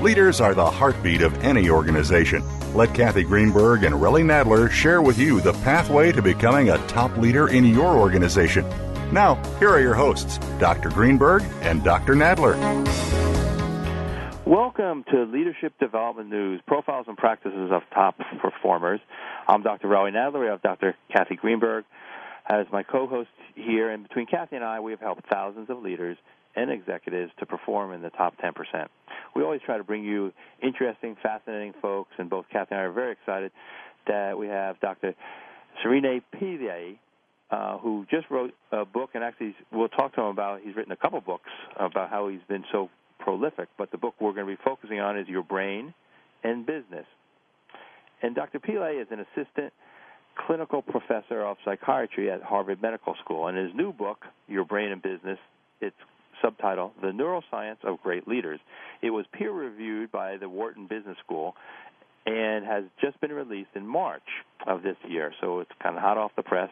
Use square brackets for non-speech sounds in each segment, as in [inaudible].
Leaders are the heartbeat of any organization. Let Cathy Greenberg and Relly Nadler share with you the pathway to becoming a top leader in your organization. Now, here are your hosts, Dr. Greenberg and Dr. Nadler. Welcome to Leadership Development News Profiles and Practices of Top Performers. I'm Dr. Relly Nadler. We have Dr. Cathy Greenberg as my co host here. And between Cathy and I, we have helped thousands of leaders and executives to perform in the top 10%. We always try to bring you interesting, fascinating folks, and both Cathy and I are very excited that we have Dr. Srini Pillay, uh, who just wrote a book, and actually we'll talk to him about. He's written a couple books about how he's been so prolific, but the book we're going to be focusing on is Your Brain and Business. And Dr. Pillay is an assistant clinical professor of psychiatry at Harvard Medical School. And his new book, Your Brain and Business, it's subtitle, The Neuroscience of Great Leaders. It was peer reviewed by the Wharton Business School and has just been released in March of this year, so it's kind of hot off the press.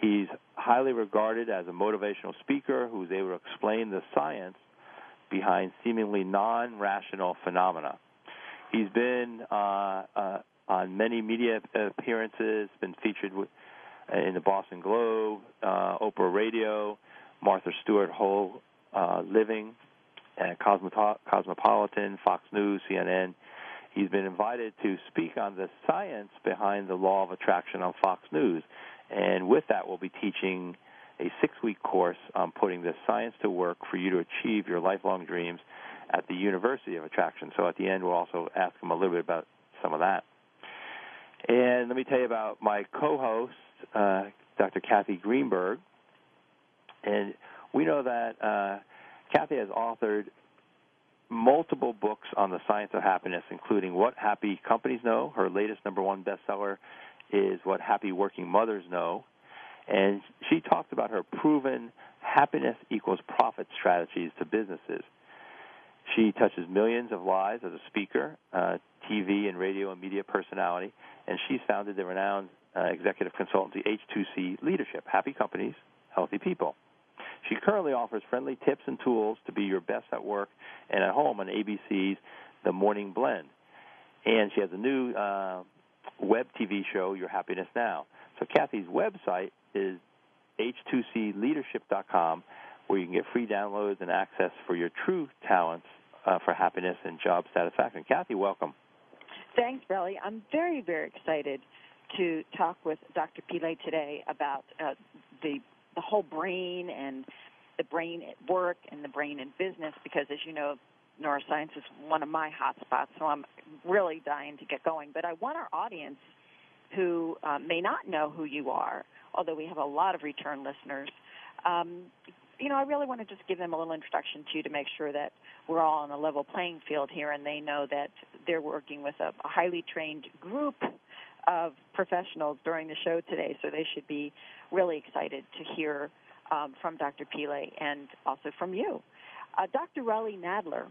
He's highly regarded as a motivational speaker who's able to explain the science behind seemingly non rational phenomena. He's been uh, uh, on many media appearances, been featured in the Boston Globe, uh, Oprah Radio, Martha Stewart Whole uh, Living, and Cosmopolitan, Fox News, CNN. He's been invited to speak on the science behind the law of attraction on Fox News. And with that, we'll be teaching a six week course on putting the science to work for you to achieve your lifelong dreams at the University of Attraction. So at the end, we'll also ask him a little bit about some of that. And let me tell you about my co host, uh, Dr. Cathy Greenberg. And we know that uh, Cathy has authored multiple books on the science of happiness, including What Happy Companies Know. Her latest number one bestseller is What Happy Working Mothers Know. And she talks about her proven happiness equals profit strategies to businesses. She touches millions of lives as a speaker, uh, TV and radio and media personality, and she's founded the renowned uh, executive consultancy H2C Leadership Happy Companies, Healthy People. She currently offers friendly tips and tools to be your best at work and at home on ABC's The Morning Blend. And she has a new uh, web TV show, Your Happiness Now. So Cathy's website is h2cleadership.com, where you can get free downloads and access for your true talents uh, for happiness and job satisfaction. Cathy, welcome. Thanks, Relly. I'm very, very excited to talk with Dr. Pillay today about uh, the the whole brain and the brain at work and the brain in business because, as you know, neuroscience is one of my hot spots. So I'm really dying to get going. But I want our audience who uh, may not know who you are, although we have a lot of return listeners. Um, you know, I really want to just give them a little introduction to you to make sure that we're all on a level playing field here and they know that they're working with a, a highly trained group of professionals during the show today, so they should be really excited to hear um, from Dr. Pillay and also from you. Uh, Dr. Relly Nadler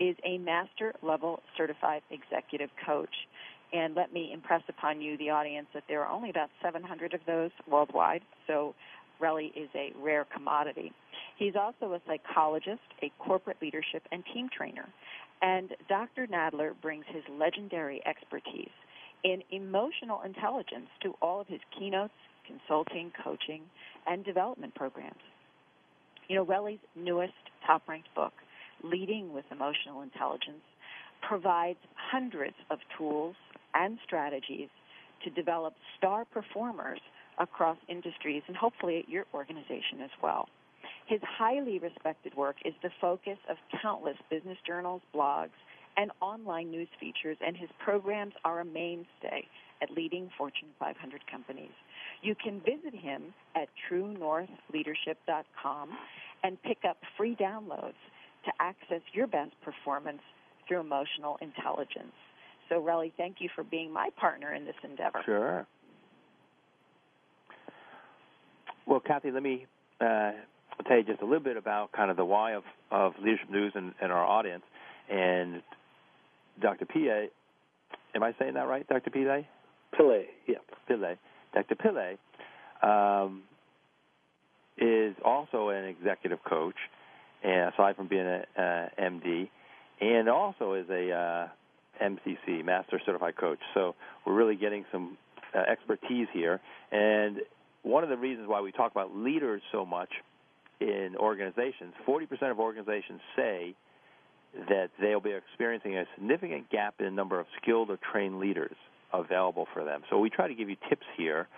is a master level certified executive coach. And let me impress upon you, the audience, that there are only about 700 of those worldwide. So Relly is a rare commodity. He's also a psychologist, a corporate leadership and team trainer. And Dr. Nadler brings his legendary expertise in emotional intelligence to all of his keynotes, consulting, coaching, and development programs. You know, Relly's newest top ranked book, Leading with Emotional Intelligence, provides hundreds of tools and strategies to develop star performers across industries and hopefully at your organization as well. His highly respected work is the focus of countless business journals, blogs, and online news features, and his programs are a mainstay at leading Fortune 500 companies. You can visit him at truenorthleadership.com and pick up free downloads to access your best performance through emotional intelligence. So, Relly, thank you for being my partner in this endeavor. Sure. Well, Cathy, let me uh, tell you just a little bit about kind of the why of, of Leadership News and, and our audience. And Dr. Pillay, am I saying that right, Dr. Pillay? Pillay, yeah. Pillay. Dr. Pillay um, is also an executive coach, and aside from being a, a MD, and also is a uh, MCC, Master Certified Coach. So we're really getting some uh, expertise here. And one of the reasons why we talk about leaders so much in organizations, 40% of organizations say that they'll be experiencing a significant gap in the number of skilled or trained leaders available for them. So we try to give you tips here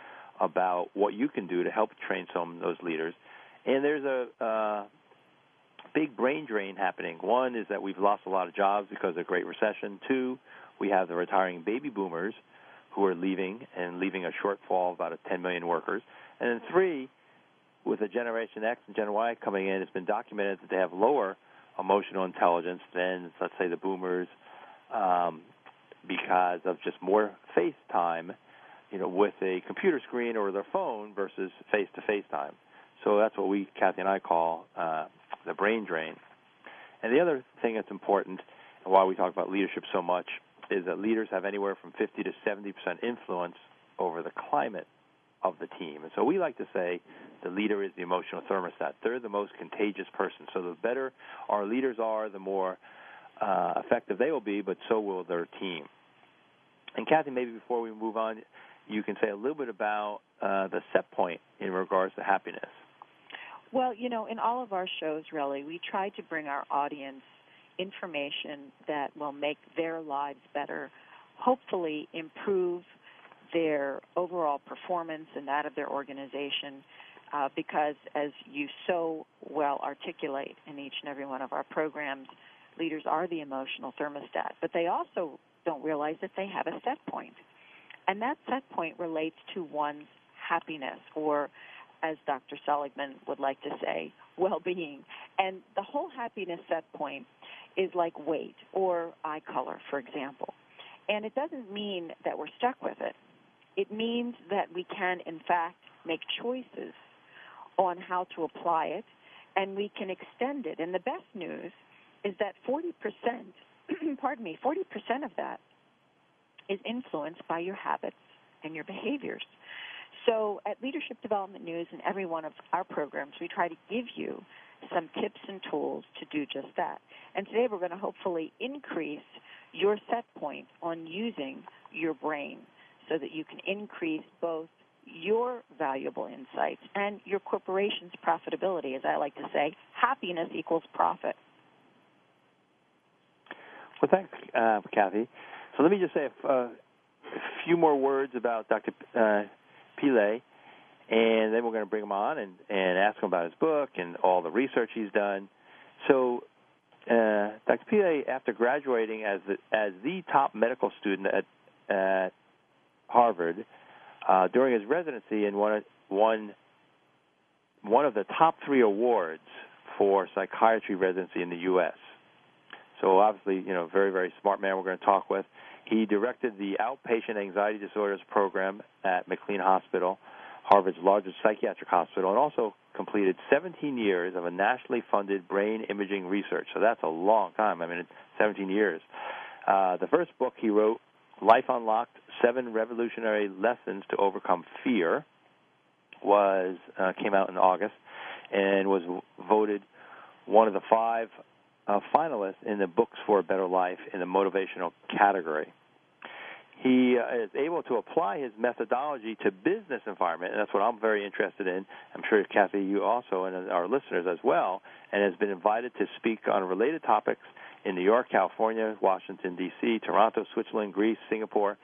about what you can do to help train some of those leaders. And there's a uh, big brain drain happening. One is that we've lost a lot of jobs because of the Great Recession. Two, we have the retiring baby boomers who are leaving and leaving a shortfall of about 10 million workers. And then three, with the Generation X and Gen Y coming in, it's been documented that they have lower emotional intelligence than, let's say, the boomers um, because of just more face time, you know, with a computer screen or their phone versus face-to-face time. So that's what we, Cathy and I, call uh, the brain drain. And the other thing that's important, and why we talk about leadership so much, is that leaders have anywhere from 50 to 70 percent influence over the climate of the team. And so we like to say the leader is the emotional thermostat. They're the most contagious person. So the better our leaders are, the more uh, effective they will be, but so will their team. And Cathy, maybe before we move on, you can say a little bit about uh, the set point in regards to happiness. Well, you know, in all of our shows, really, we try to bring our audience information that will make their lives better, hopefully improve their overall performance and that of their organization. Uh, because, as you so well articulate in each and every one of our programs, leaders are the emotional thermostat, but they also don't realize that they have a set point. And that set point relates to one's happiness, or as Dr. Seligman would like to say, well being. And the whole happiness set point is like weight or eye color, for example. And it doesn't mean that we're stuck with it. It means that we can, in fact, make choices on how to apply it, and we can extend it. And the best news is that 40%, [clears throat] pardon me, 40% of that is influenced by your habits and your behaviors. So at Leadership Development News and every one of our programs, we try to give you some tips and tools to do just that. And today we're going to hopefully increase your set point on using your brain so that you can increase both your valuable insights and your corporation's profitability. As I like to say, happiness equals profit. Well, thanks, uh, Cathy. So let me just say a, uh, few more words about Dr. Uh, and then we're going to bring him on and, and ask him about his book and all the research he's done. So, uh, Dr. Pillay, after graduating as the, as the top medical student at, at Harvard, uh, during his residency and won, won one of the top three awards for psychiatry residency in the U.S. So obviously, you know, very, very smart man we're going to talk with. He directed the outpatient anxiety disorders program at McLean Hospital, Harvard's largest psychiatric hospital, and also completed 17 years of a nationally funded brain imaging research. So that's a long time. I mean, 17 years. Uh, the first book he wrote, Life Unlocked Seven Revolutionary Lessons to Overcome Fear, was uh, came out in August and was voted one of the five uh, finalist in the Books for a Better Life in the motivational category. He uh, is able to apply his methodology to business environment, and that's what I'm very interested in. I'm sure Cathy, you also, and our listeners as well, and has been invited to speak on related topics in New York, California, Washington D.C., Toronto, Switzerland, Greece, Singapore.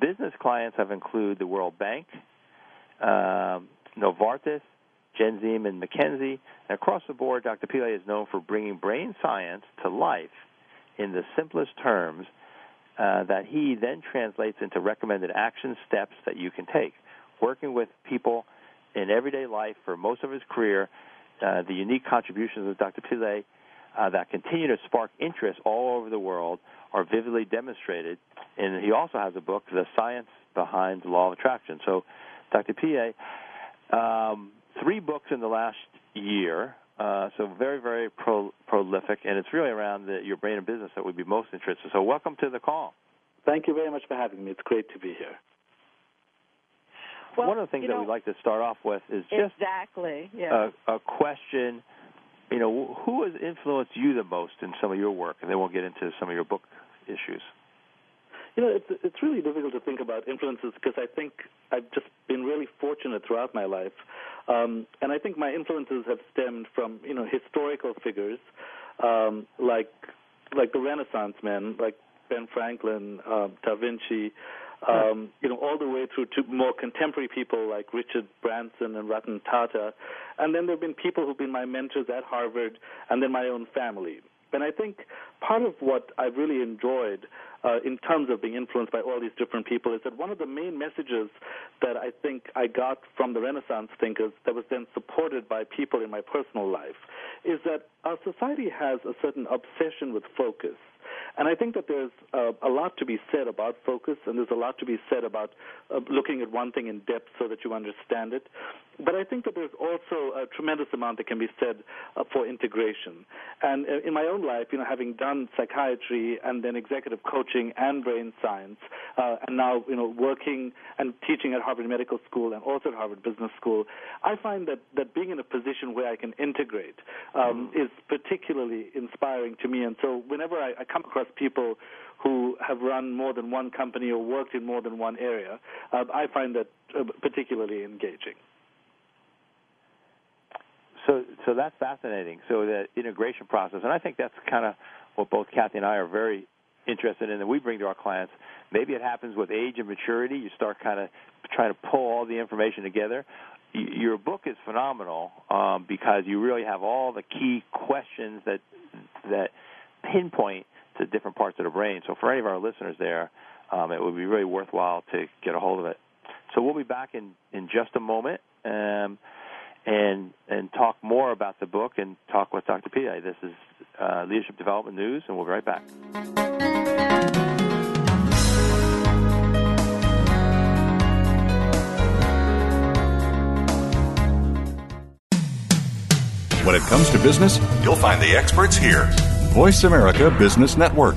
Business clients have included the World Bank, um, Novartis, Genzyme and McKinsey. And across the board, Dr. Pillay is known for bringing brain science to life in the simplest terms uh, that he then translates into recommended action steps that you can take. Working with people in everyday life for most of his career, uh, the unique contributions of Dr. Pillay uh, that continue to spark interest all over the world are vividly demonstrated. And he also has a book, The Science Behind the Law of Attraction. So, Dr. Pillay, um, three books in the last year. Uh, so very, very pro- prolific, and it's really around the, your brain and business that would be most interested. So welcome to the call. Thank you very much for having me. It's great to be here. Well, One of the things that know, we'd like to start off with is just exactly. Yeah. a, a question. You know, who has influenced you the most in some of your work, and then we'll get into some of your book issues. You know, it's it's really difficult to think about influences because I think I've just been really fortunate throughout my life, um, and I think my influences have stemmed from you know historical figures um, like like the Renaissance men, like Ben Franklin, um, Da Vinci, um, you know, all the way through to more contemporary people like Richard Branson and Ratan Tata, and then there have been people who've been my mentors at Harvard, and then my own family. And I think part of what I've really enjoyed uh, in terms of being influenced by all these different people is that one of the main messages that I think I got from the Renaissance thinkers that was then supported by people in my personal life is that our society has a certain obsession with focus. And I think that there's uh, a lot to be said about focus, and there's a lot to be said about uh, looking at one thing in depth so that you understand it. But I think that there's also a tremendous amount that can be said uh, for integration. And uh, in my own life, you know, having done psychiatry and then executive coaching and brain science, uh, and now you know working and teaching at Harvard Medical School and also at Harvard Business School, I find that that being in a position where I can integrate um, is particularly inspiring to me. And so whenever I, I come across people who have run more than one company or worked in more than one area, uh, I find that uh, particularly engaging. So, so that's fascinating. So the integration process, and I think that's kind of what both Cathy and I are very interested in, and we bring to our clients. Maybe it happens with age and maturity. You start kind of trying to pull all the information together. Your book is phenomenal um, because you really have all the key questions that that pinpoint to different parts of the brain. So for any of our listeners there, um, it would be really worthwhile to get a hold of it. So we'll be back in in just a moment. Um, and and talk more about the book and talk with Dr. Pillay. This is uh, Leadership Development News, and we'll be right back. When it comes to business, you'll find the experts here. Voice America Business Network.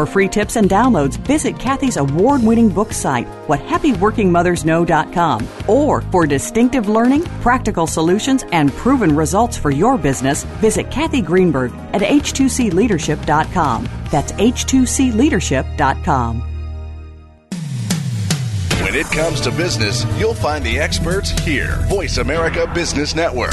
For free tips and downloads, visit Cathy's award winning book site, whathappyworkingmothersknow.com. Or for distinctive learning, practical solutions, and proven results for your business, visit Cathy Greenberg at h2cleadership.com. That's h2cleadership.com. When it comes to business, you'll find the experts here. Voice America Business Network.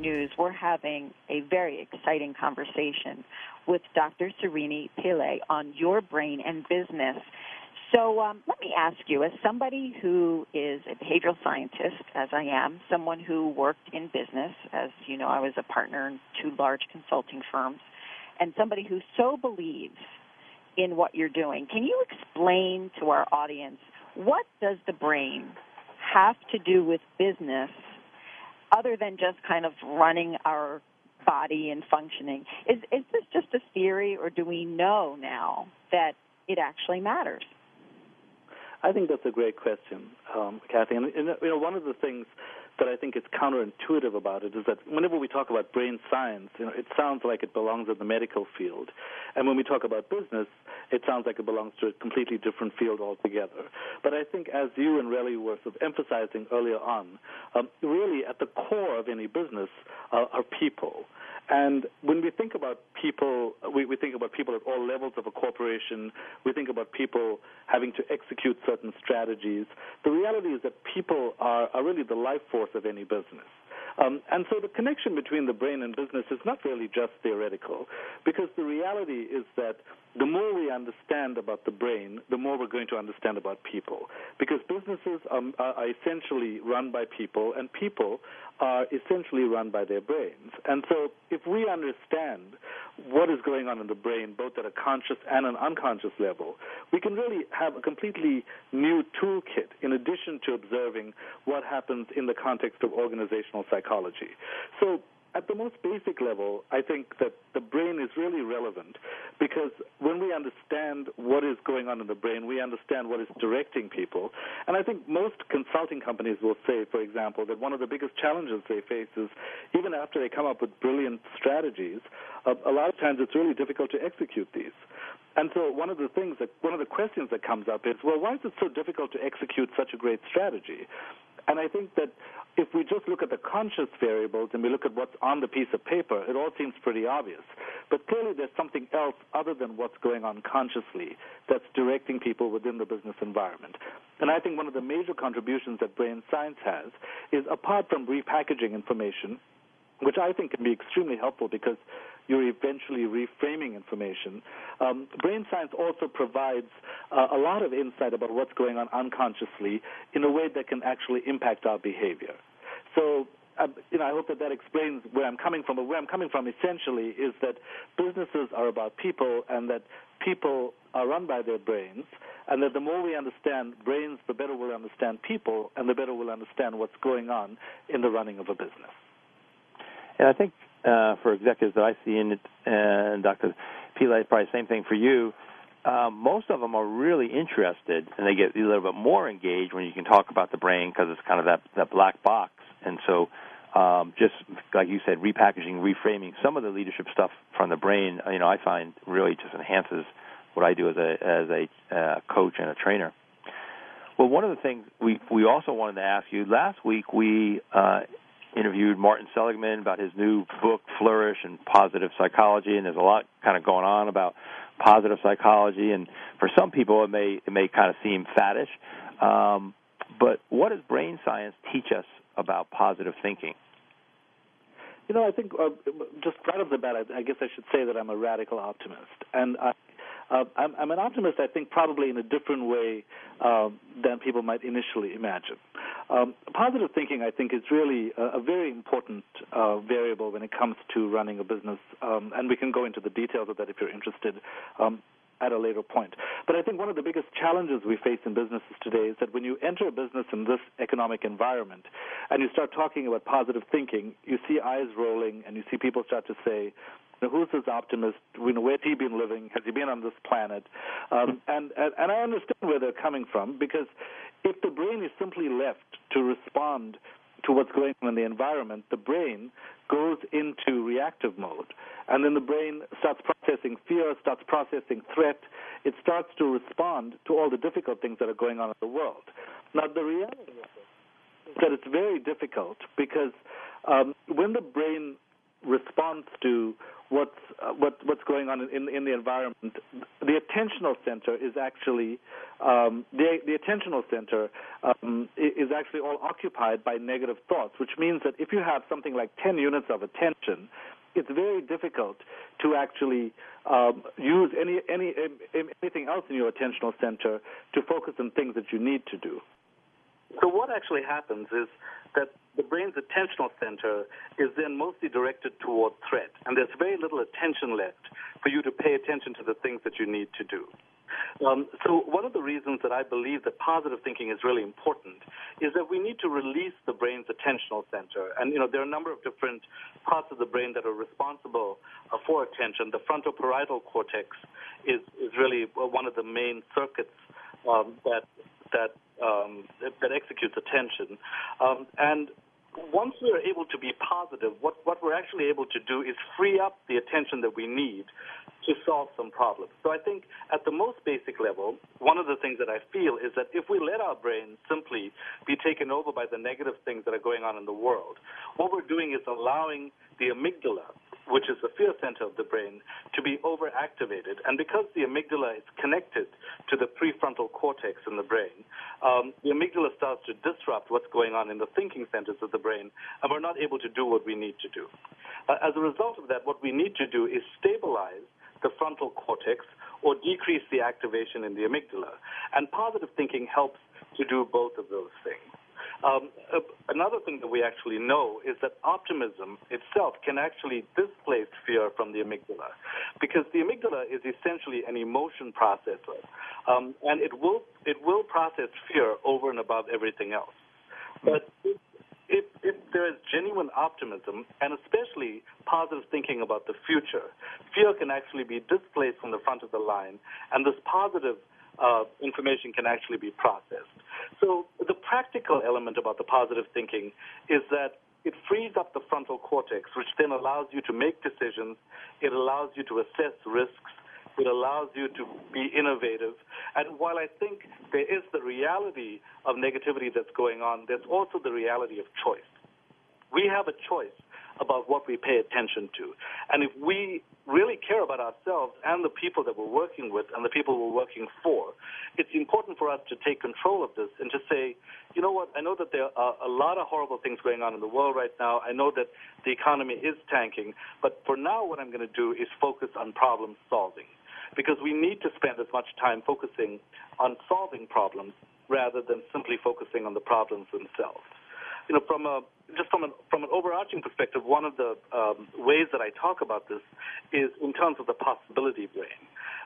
News. We're having a very exciting conversation with Dr. Srini Pillay on your brain and business. So um, let me ask you, as somebody who is a behavioral scientist, as I am, someone who worked in business, as you know, I was a partner in two large consulting firms, and somebody who so believes in what you're doing, can you explain to our audience what does the brain have to do with business other than just kind of running our body and functioning? Is, is this just a theory, or do we know now that it actually matters? I think that's a great question, um, Cathy. And you know, one of the things that I think is counterintuitive about it is that whenever we talk about brain science, you know, it sounds like it belongs in the medical field, and when we talk about business, it sounds like it belongs to a completely different field altogether. But I think, as you and Relly were sort of emphasizing earlier on, um, really at the core of any business uh, are people. And when we think about people, we, we think about people at all levels of a corporation. We think about people having to execute certain strategies. The reality is that people are, are really the life force of any business. Um, and so the connection between the brain and business is not really just theoretical, because the reality is that the more we understand about the brain, the more we're going to understand about people. Because businesses are, are essentially run by people, and people are essentially run by their brains. And so if we understand what is going on in the brain, both at a conscious and an unconscious level, we can really have a completely new toolkit in addition to observing what happens in the context of organizational psychology. So at the most basic level, I think that the brain is really relevant because when we understand what is going on in the brain, we understand what is directing people. And I think most consulting companies will say, for example, that one of the biggest challenges they face is even after they come up with brilliant strategies, a, a lot of times it's really difficult to execute these. And so one of the things that one of the questions that comes up is, well, why is it so difficult to execute such a great strategy? And I think that if we just look at the conscious variables and we look at what's on the piece of paper, it all seems pretty obvious. But clearly there's something else other than what's going on consciously that's directing people within the business environment. And I think one of the major contributions that brain science has is apart from repackaging information, which I think can be extremely helpful because you're eventually reframing information. Um, brain science also provides uh, a lot of insight about what's going on unconsciously in a way that can actually impact our behavior. So uh, you know, I hope that that explains where I'm coming from. But where I'm coming from essentially is that businesses are about people, and that people are run by their brains, and that the more we understand brains, the better we'll understand people, and the better we'll understand what's going on in the running of a business. And I think uh, for executives that I see in it, and Dr. Pillay, probably same thing for you. Um, most of them are really interested, and they get a little bit more engaged when you can talk about the brain because it's kind of that that black box. And so, um, just like you said, repackaging, reframing some of the leadership stuff from the brain, you know, I find really just enhances what I do as a as a uh, coach and a trainer. Well, one of the things we we also wanted to ask you last week we uh, interviewed Martin Seligman about his new book Flourish and Positive Psychology, and there's a lot kind of going on about positive psychology, and for some people it may it may kind of seem faddish. Um, but what does brain science teach us about positive thinking? You know, I think uh, just right off the bat, I, I guess I should say that I'm a radical optimist, and I uh, I'm, I'm, an optimist, I think, probably in a different way uh, than people might initially imagine. Um, positive thinking, I think, is really a, a very important uh, variable when it comes to running a business, um, and we can go into the details of that if you're interested. Um, at a later point. But I think one of the biggest challenges we face in businesses today is that when you enter a business in this economic environment and you start talking about positive thinking, you see eyes rolling and you see people start to say, who's this optimist? You know, where's he been living? Has he been on this planet? Um, [laughs] and, and and I understand where they're coming from because if the brain is simply left to respond to what's going on in the environment, the brain goes into reactive mode. And then the brain starts processing fear, starts processing threat. It starts to respond to all the difficult things that are going on in the world. Now, the reality is that it's very difficult because um, when the brain responds to what's uh, what, what's going on in, in the environment. The attentional center is actually um, the the attentional center um, is actually all occupied by negative thoughts, which means that if you have something like 10 units of attention, it's very difficult to actually um, use any any anything else in your attentional center to focus on things that you need to do. So what actually happens is that the brain's attentional center is then mostly directed toward threat, and there's very little attention left for you to pay attention to the things that you need to do. Um, so one of the reasons that I believe that positive thinking is really important is that we need to release the brain's attentional center. And, you know, there are a number of different parts of the brain that are responsible uh, for attention. The frontoparietal cortex is, is really one of the main circuits um, that that um, that executes attention. Um, and once we're able to be positive, what, what we're actually able to do is free up the attention that we need to solve some problems. So I think at the most basic level, one of the things that I feel is that if we let our brains simply be taken over by the negative things that are going on in the world, what we're doing is allowing the amygdala which is the fear center of the brain, to be overactivated. And because the amygdala is connected to the prefrontal cortex in the brain, um, the amygdala starts to disrupt what's going on in the thinking centers of the brain, and we're not able to do what we need to do. Uh, as a result of that, what we need to do is stabilize the frontal cortex or decrease the activation in the amygdala. And positive thinking helps to do both of those things. Um, another thing that we actually know is that optimism itself can actually displace fear from the amygdala, because the amygdala is essentially an emotion processor, um, and it will it will process fear over and above everything else. But if, if, there is genuine optimism, and especially positive thinking about the future, fear can actually be displaced from the front of the line, and this positive uh, information can actually be processed. So the practical element about the positive thinking is that it frees up the frontal cortex, which then allows you to make decisions. It allows you to assess risks. It allows you to be innovative. And while I think there is the reality of negativity that's going on, there's also the reality of choice. We have a choice about what we pay attention to. And if we really care about ourselves and the people that we're working with and the people we're working for, it's important for us to take control of this and to say, you know what, I know that there are a lot of horrible things going on in the world right now. I know that the economy is tanking, but for now, what I'm going to do is focus on problem solving because we need to spend as much time focusing on solving problems rather than simply focusing on the problems themselves. You know, from a just from an from an overarching perspective, one of the um, ways that I talk about this is in terms of the possibility brain,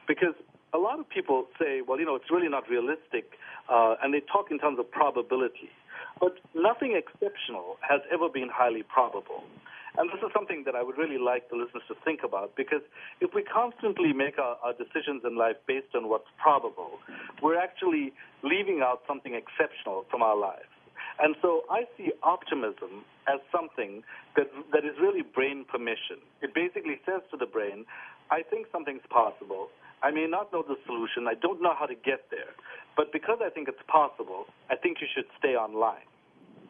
because a lot of people say, well, you know, it's really not realistic, uh, and they talk in terms of probability, but nothing exceptional has ever been highly probable. And this is something that I would really like the listeners to think about because if we constantly make our, our, decisions in life based on what's probable, we're actually leaving out something exceptional from our lives. And so I see optimism as something that, that is really brain permission. It basically says to the brain, I think something's possible. I may not know the solution. I don't know how to get there. But because I think it's possible, I think you should stay online.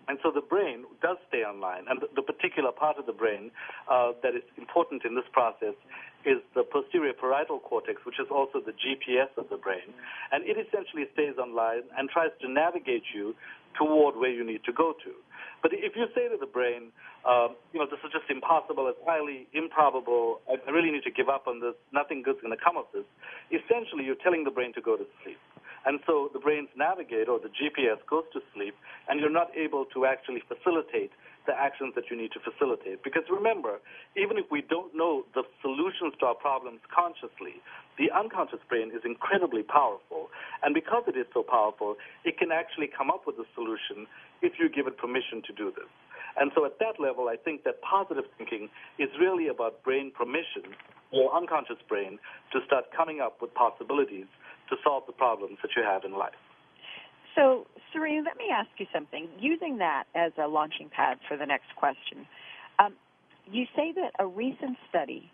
And so the brain does stay online, and the, particular part of the brain uh, that is important in this process is the posterior parietal cortex, which is also the GPS of the brain. And it essentially stays online and tries to navigate you toward where you need to go to. But if you say to the brain, um, you know, this is just impossible, it's highly improbable, I really need to give up on this, nothing good's going to come of this, essentially you're telling the brain to go to sleep. And so the brain's navigator, or the GPS, goes to sleep, and you're not able to actually facilitate the actions that you need to facilitate. Because remember, even if we don't know the solutions to our problems consciously, the unconscious brain is incredibly powerful. And because it is so powerful, it can actually come up with a solution if you give it permission to do this. And so at that level, I think that positive thinking is really about brain permission, or unconscious brain, to start coming up with possibilities to solve the problems that you have in life. So, Srini, let me ask you something. Using that as a launching pad for the next question, um, you say that a recent study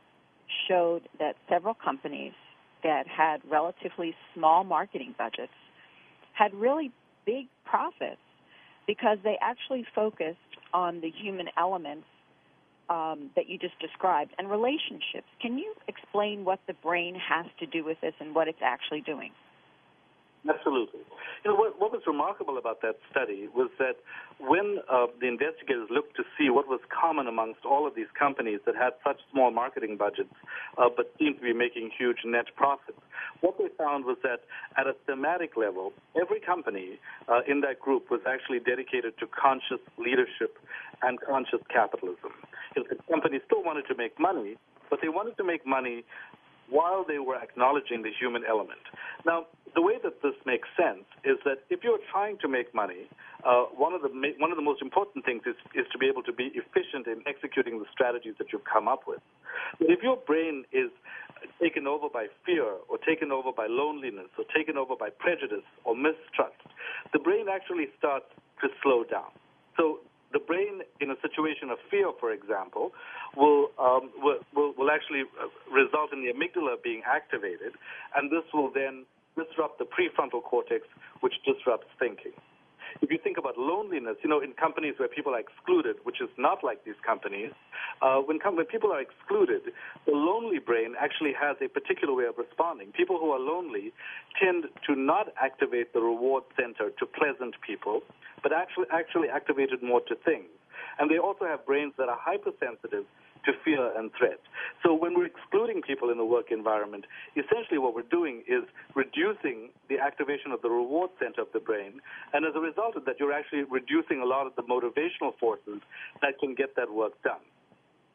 showed that several companies that had relatively small marketing budgets had really big profits because they actually focused on the human elements um, that you just described and relationships. Can you explain what the brain has to do with this and what it's actually doing? Absolutely. You know, what, what was remarkable about that study was that when uh, the investigators looked to see what was common amongst all of these companies that had such small marketing budgets uh, but seemed to be making huge net profits, what they found was that at a thematic level, every company uh, in that group was actually dedicated to conscious leadership and conscious capitalism. The company still wanted to make money, but they wanted to make money while they were acknowledging the human element. Now, the way that this makes sense is that if you're trying to make money, uh, one of the ma- one of the most important things is is to be able to be efficient in executing the strategies that you've come up with. But if your brain is taken over by fear or taken over by loneliness or taken over by prejudice or mistrust, the brain actually starts to slow down. So the brain in a situation of fear, for example, will, um, will, will, will actually uh, result in the amygdala being activated, and this will then disrupt the prefrontal cortex, which disrupts thinking. If you think about loneliness, you know, in companies where people are excluded, which is not like these companies, uh, when, com- when people are excluded, the lonely brain actually has a particular way of responding. People who are lonely tend to not activate the reward center to pleasant people, but actually actually activate it more to things. And they also have brains that are hypersensitive to fear and threat. So when we're excluding people in the work environment, essentially what we're doing is reducing the activation of the reward center of the brain. And as a result of that, you're actually reducing a lot of the motivational forces that can get that work done.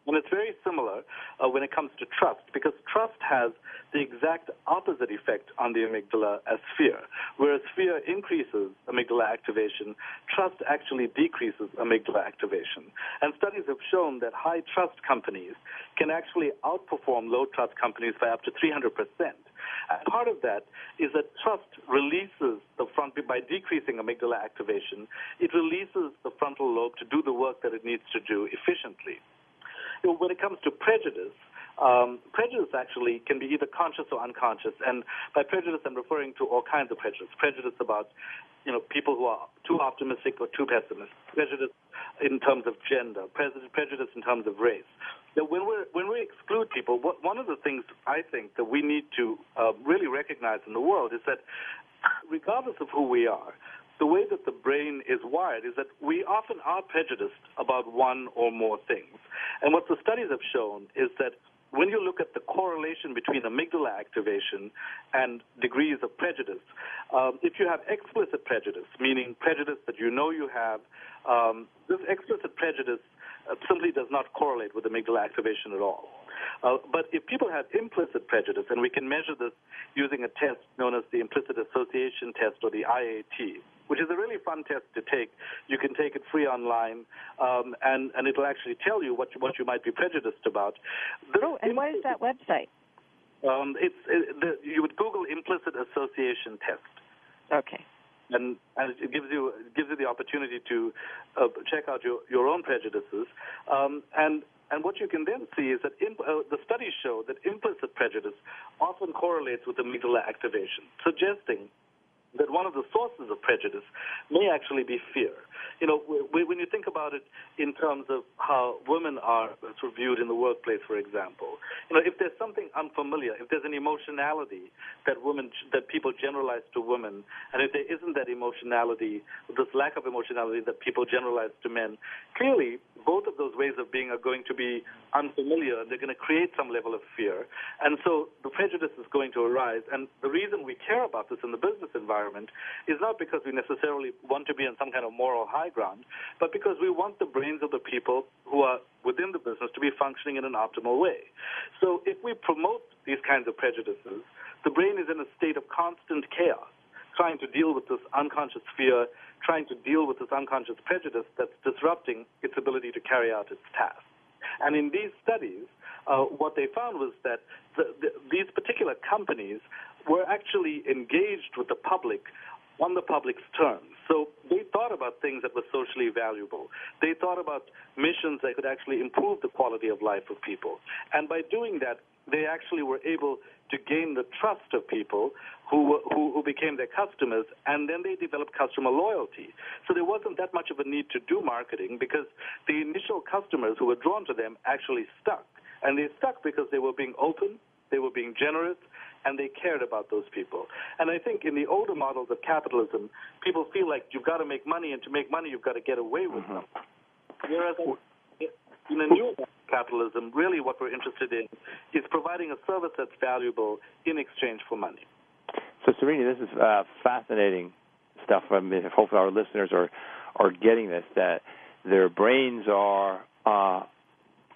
And it's very similar uh, when it comes to trust, because trust has the exact opposite effect on the amygdala as fear. Whereas fear increases amygdala activation, trust actually decreases amygdala activation. And studies have shown that high trust companies can actually outperform low trust companies by up to 300%. And part of that is that trust releases the front, by decreasing amygdala activation, it releases the frontal lobe to do the work that it needs to do efficiently when it comes to prejudice, um, prejudice actually can be either conscious or unconscious. And by prejudice, I'm referring to all kinds of prejudice. Prejudice about, you know, people who are too optimistic or too pessimistic. Prejudice in terms of gender. Prejudice in terms of race. Now, when we when we exclude people, what, one of the things I think that we need to uh, really recognize in the world is that, regardless of who we are, the way that the brain is wired is that we often are prejudiced about one or more things. And what the studies have shown is that when you look at the correlation between amygdala activation and degrees of prejudice, um, if you have explicit prejudice, meaning prejudice that you know you have, um, this explicit prejudice uh, simply does not correlate with amygdala activation at all. Uh, but if people have implicit prejudice, and we can measure this using a test known as the implicit association test or the IAT, which is a really fun test to take. You can take it free online, um, and and it'll actually tell you what you, what you might be prejudiced about. oh, and what is that website? Um, it's it, the, you would Google implicit association test. Okay. And, and it gives you it gives you the opportunity to uh, check out your, your own prejudices. Um, and and what you can then see is that imp- uh, the studies show that implicit prejudice often correlates with amygdala activation, suggesting that one of the sources of prejudice may actually be fear you know, when you think about it in terms of how women are sort of viewed in the workplace, for example, you know, if there's something unfamiliar, if there's an emotionality that women, that people generalize to women, and if there isn't that emotionality, this lack of emotionality that people generalize to men, clearly both of those ways of being are going to be unfamiliar. and They're going to create some level of fear, and so the prejudice is going to arise. And the reason we care about this in the business environment is not because we necessarily want to be on some kind of moral high ground, but because we want the brains of the people who are within the business to be functioning in an optimal way. So if we promote these kinds of prejudices, the brain is in a state of constant chaos, trying to deal with this unconscious fear, trying to deal with this unconscious prejudice that's disrupting its ability to carry out its task. And in these studies, uh, what they found was that the, the, these particular companies were actually engaged with the public on the public's terms. So they thought about things that were socially valuable. They thought about missions that could actually improve the quality of life of people. And by doing that, they actually were able to gain the trust of people who, who, who became their customers, and then they developed customer loyalty. So there wasn't that much of a need to do marketing because the initial customers who were drawn to them actually stuck. And they stuck because they were being open, they were being generous, and they cared about those people. And I think in the older models of capitalism, people feel like you've got to make money, and to make money, you've got to get away with mm-hmm. them. Whereas in a new capitalism, really what we're interested in is providing a service that's valuable in exchange for money. So, Srini, this is uh, fascinating stuff. I mean, hopefully, our listeners are are getting this that their brains are uh,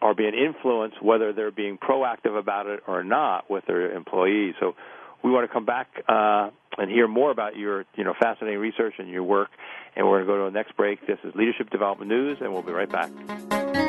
are being influenced, whether they're being proactive about it or not, with their employees. So we want to come back uh, and hear more about your you know fascinating research and your work. And we're going to go to the next break. This is Leadership Development News, and we'll be right back.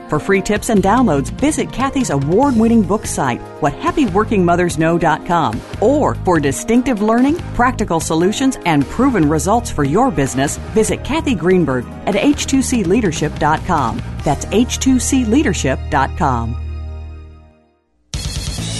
For free tips and downloads, visit Cathy's award winning book site, whathappyworkingmothersknow.com. Or for distinctive learning, practical solutions, and proven results for your business, visit Cathy Greenberg at h2cleadership.com. That's h2cleadership.com.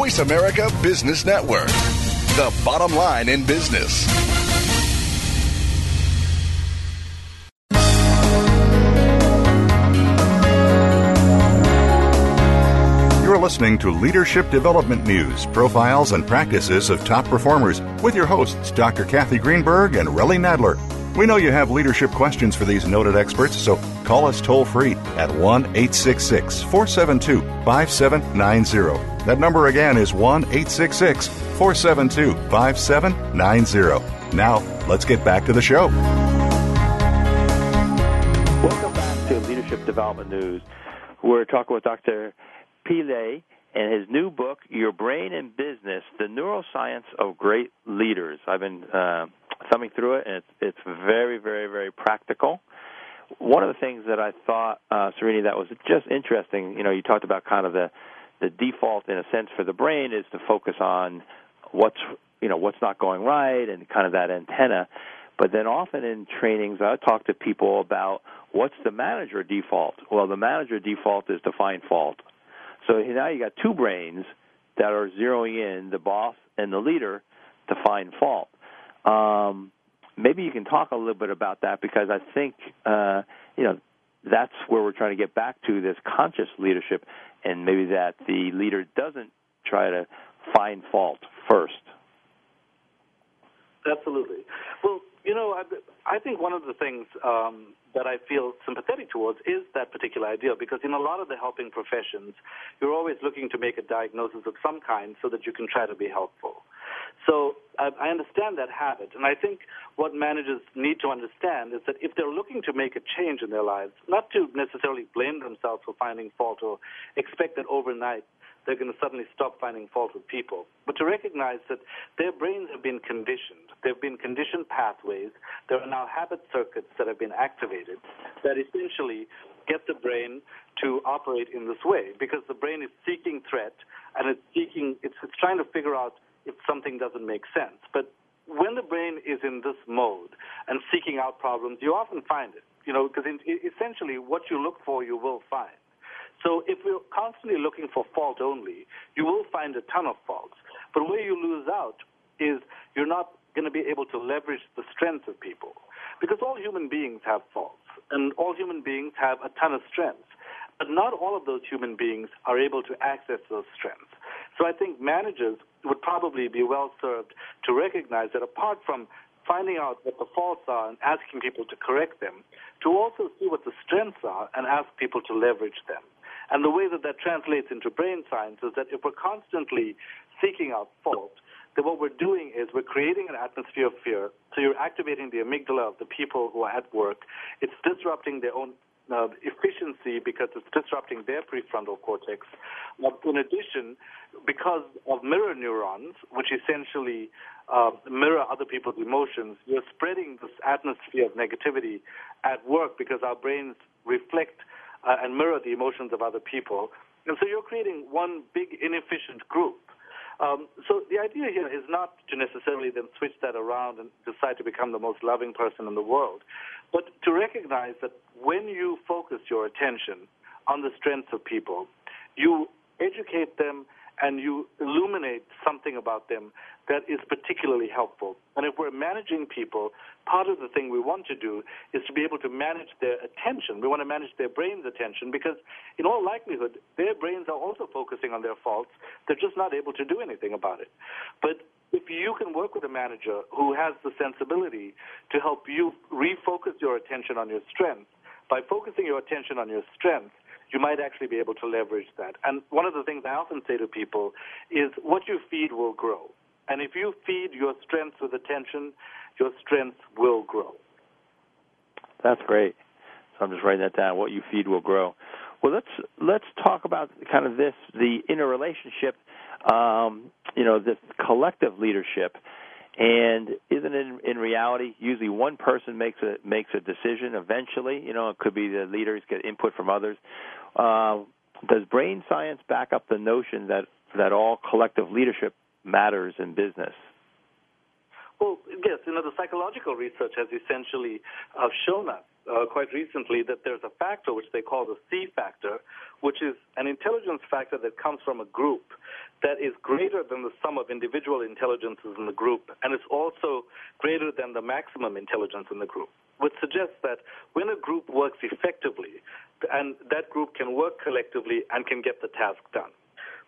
Voice America Business Network, the bottom line in business. You're listening to Leadership Development News profiles and practices of top performers with your hosts, Dr. Cathy Greenberg and Relly Nadler. We know you have leadership questions for these noted experts, so call us toll free at 1 866 472 5790. That number again is 1 866 472 5790. Now, let's get back to the show. Welcome back to Leadership Development News. We're talking with Dr. Pillay and his new book, Your Brain in Business The Neuroscience of Great Leaders. I've been uh, thumbing through it, and it's, it's very, very, very practical. One of the things that I thought, uh, Srini, that was just interesting, you know, you talked about kind of the, the default, in a sense, for the brain is to focus on what's, you know, what's not going right and kind of that antenna. But then often in trainings, I talk to people about what's the manager default. Well, the manager default is to find fault. So now you got two brains that are zeroing in the boss and the leader to find fault. Um, maybe you can talk a little bit about that because I think uh, you know that's where we're trying to get back to this conscious leadership, and maybe that the leader doesn't try to find fault first. Absolutely. Well, you know, I, I think one of the things um, that I feel sympathetic towards is that particular idea because in a lot of the helping professions, you're always looking to make a diagnosis of some kind so that you can try to be helpful. So I, I understand that habit, and I think what managers need to understand is that if they're looking to make a change in their lives, not to necessarily blame themselves for finding fault or expect that overnight they're going to suddenly stop finding fault with people, but to recognize that their brains have been conditioned. There have been conditioned pathways. There are now habit circuits that have been activated that essentially get the brain to operate in this way because the brain is seeking threat and it's seeking, it's, it's trying to figure out if something doesn't make sense. But when the brain is in this mode and seeking out problems, you often find it. You know, because essentially what you look for, you will find. So if we're constantly looking for fault only, you will find a ton of faults. But where you lose out is you're not going to be able to leverage the strengths of people. Because all human beings have faults, and all human beings have a ton of strengths. But not all of those human beings are able to access those strengths. So I think managers would probably be well served to recognize that apart from finding out what the faults are and asking people to correct them, to also see what the strengths are and ask people to leverage them. And the way that that translates into brain science is that if we're constantly seeking out fault, then what we're doing is we're creating an atmosphere of fear. So you're activating the amygdala of the people who are at work. It's disrupting their own uh, efficiency because it's disrupting their prefrontal cortex. in addition, because of mirror neurons, which essentially uh, mirror other people's emotions, you're spreading this atmosphere of negativity at work because our brains reflect uh, and mirror the emotions of other people. And so you're creating one big inefficient group. Um, so the idea here is not to necessarily then switch that around and decide to become the most loving person in the world, but to recognize that when you focus your attention on the strengths of people, you educate them and you illuminate something about them that is particularly helpful. And if we're managing people, part of the thing we want to do is to be able to manage their attention. We want to manage their brain's attention because, in all likelihood, their brains are also focusing on their faults. They're just not able to do anything about it. But if you can work with a manager who has the sensibility to help you refocus your attention on your strengths, by focusing your attention on your strengths, you might actually be able to leverage that. And one of the things I often say to people is what you feed will grow. And if you feed your strengths with attention, your strengths will grow. That's great. So I'm just writing that down. What you feed will grow. Well, let's let's talk about kind of this the interrelationship. Um, you know, this collective leadership and isn't it in reality usually one person makes a makes a decision eventually? You know, it could be the leaders get input from others. Uh, does brain science back up the notion that that all collective leadership matters in business? Well, yes. You know, the psychological research has essentially uh, shown us uh, quite recently that there's a factor which they call the C factor, which is an intelligence factor that comes from a group that is greater than the sum of individual intelligences in the group, and it's also greater than the maximum intelligence in the group, which suggests that when a group works effectively, and that group can work collectively and can get the task done.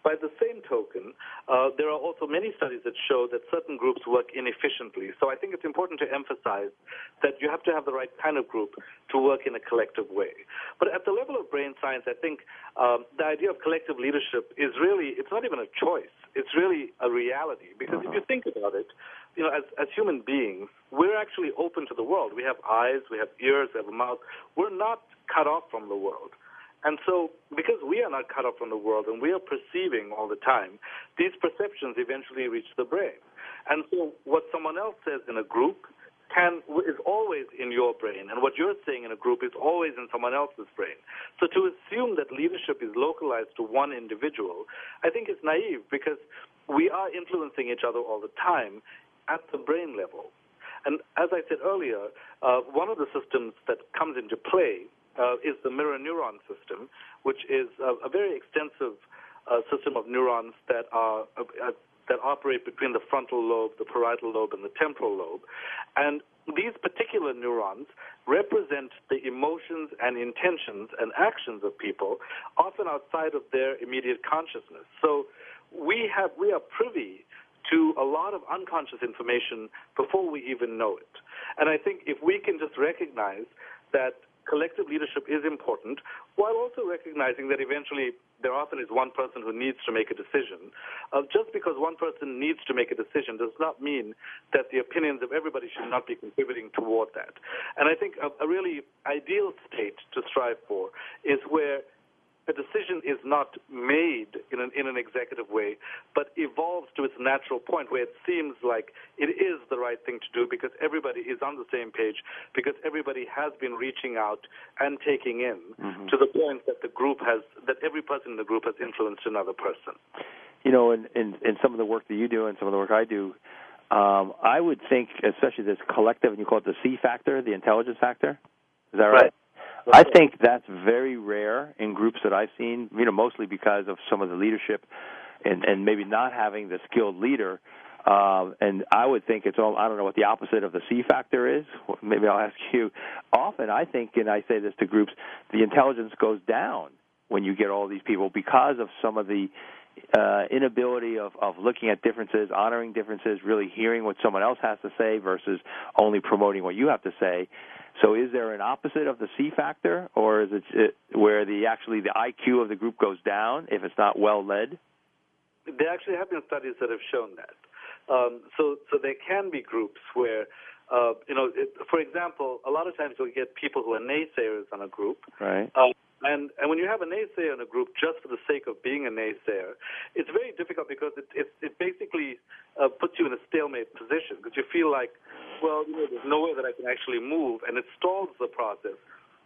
By the same token, uh, there are also many studies that show that certain groups work inefficiently. So I think it's important to emphasize that you have to have the right kind of group to work in a collective way. But at the level of brain science, I think um, the idea of collective leadership is really, it's not even a choice. It's really a reality. Because if you think about it, you know, as, as human beings, we're actually open to the world. We have eyes, we have ears, we have a mouth. We're not cut off from the world. And so, because we are not cut off from the world and we are perceiving all the time, these perceptions eventually reach the brain. And so, what someone else says in a group can is always in your brain, and what you're saying in a group is always in someone else's brain. So, to assume that leadership is localized to one individual, I think is naive because we are influencing each other all the time at the brain level. And as I said earlier, uh, one of the systems that comes into play uh, is the mirror neuron system, which is a, a very extensive uh, system of neurons that are uh, uh, that operate between the frontal lobe, the parietal lobe, and the temporal lobe. And these particular neurons represent the emotions and intentions and actions of people, often outside of their immediate consciousness. So we have we are privy to a lot of unconscious information before we even know it. And I think if we can just recognize that collective leadership is important, while also recognizing that eventually there often is one person who needs to make a decision. Uh, just because one person needs to make a decision does not mean that the opinions of everybody should not be contributing toward that. And I think a, a really ideal state to strive for is where a decision is not made in an, in an executive way, but evolves to its natural point where it seems like it is the right thing to do because everybody is on the same page, because everybody has been reaching out and taking in mm-hmm. to the point that the group has, that every person in the group has influenced another person. You know, in, in, in some of the work that you do and some of the work I do, um, I would think, especially this collective, and you call it the C factor, the intelligence factor. Is that right? right. I think that's very rare in groups that I've seen, you know, mostly because of some of the leadership and and maybe not having the skilled leader. Uh, and I would think it's all I don't know what the opposite of the C factor is. Maybe I'll ask you. Often I think and I say this to groups, the intelligence goes down when you get all these people because of some of the uh, inability of, of looking at differences, honoring differences, really hearing what someone else has to say versus only promoting what you have to say. So, is there an opposite of the C factor, or is it, it where the actually the IQ of the group goes down if it's not well led? There actually have been studies that have shown that. Um, so, so there can be groups where uh, you know, it, for example, a lot of times you'll get people who are naysayers on a group. Right. Uh, and and when you have a naysayer in a group just for the sake of being a naysayer, it's very difficult because it it, it basically uh, puts you in a stalemate position because you feel like, well, you know, there's nowhere that I can actually move, and it stalls the process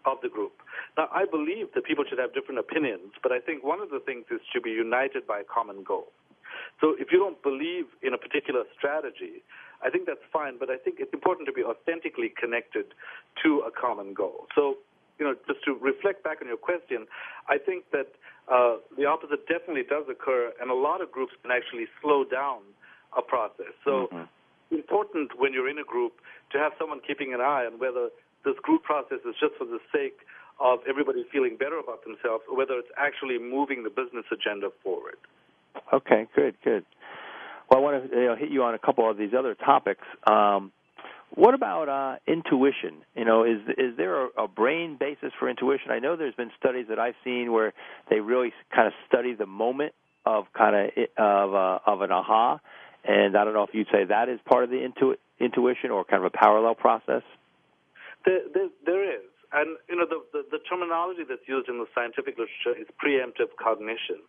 of the group. Now, I believe that people should have different opinions, but I think one of the things is to be united by a common goal. So if you don't believe in a particular strategy, I think that's fine, but I think it's important to be authentically connected to a common goal. So you know, just to reflect back on your question, I think that uh, the opposite definitely does occur, and a lot of groups can actually slow down a process. So, mm-hmm. important when you're in a group to have someone keeping an eye on whether this group process is just for the sake of everybody feeling better about themselves, or whether it's actually moving the business agenda forward. Okay, good, good. Well, I want to you know, hit you on a couple of these other topics. Um, what about uh, intuition? You know, is is there a, a brain basis for intuition? I know there's been studies that I've seen where they really kind of study the moment of kind of of uh, of an aha, and I don't know if you'd say that is part of the intu- intuition or kind of a parallel process. There, there, there is. And you know the, the, the terminology that's used in the scientific literature is preemptive cognition,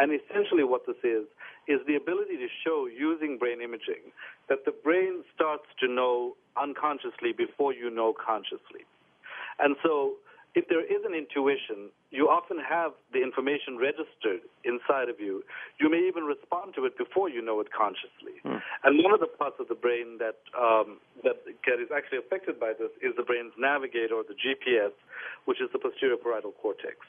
and essentially what this is is the ability to show using brain imaging that the brain starts to know unconsciously before you know consciously, and so if there is an intuition, you often have the information registered inside of you. You may even respond to it before you know it consciously. Hmm. And one of the parts of the brain that um, that is actually affected by this is the brain's navigator, or the GPS, which is the posterior parietal cortex.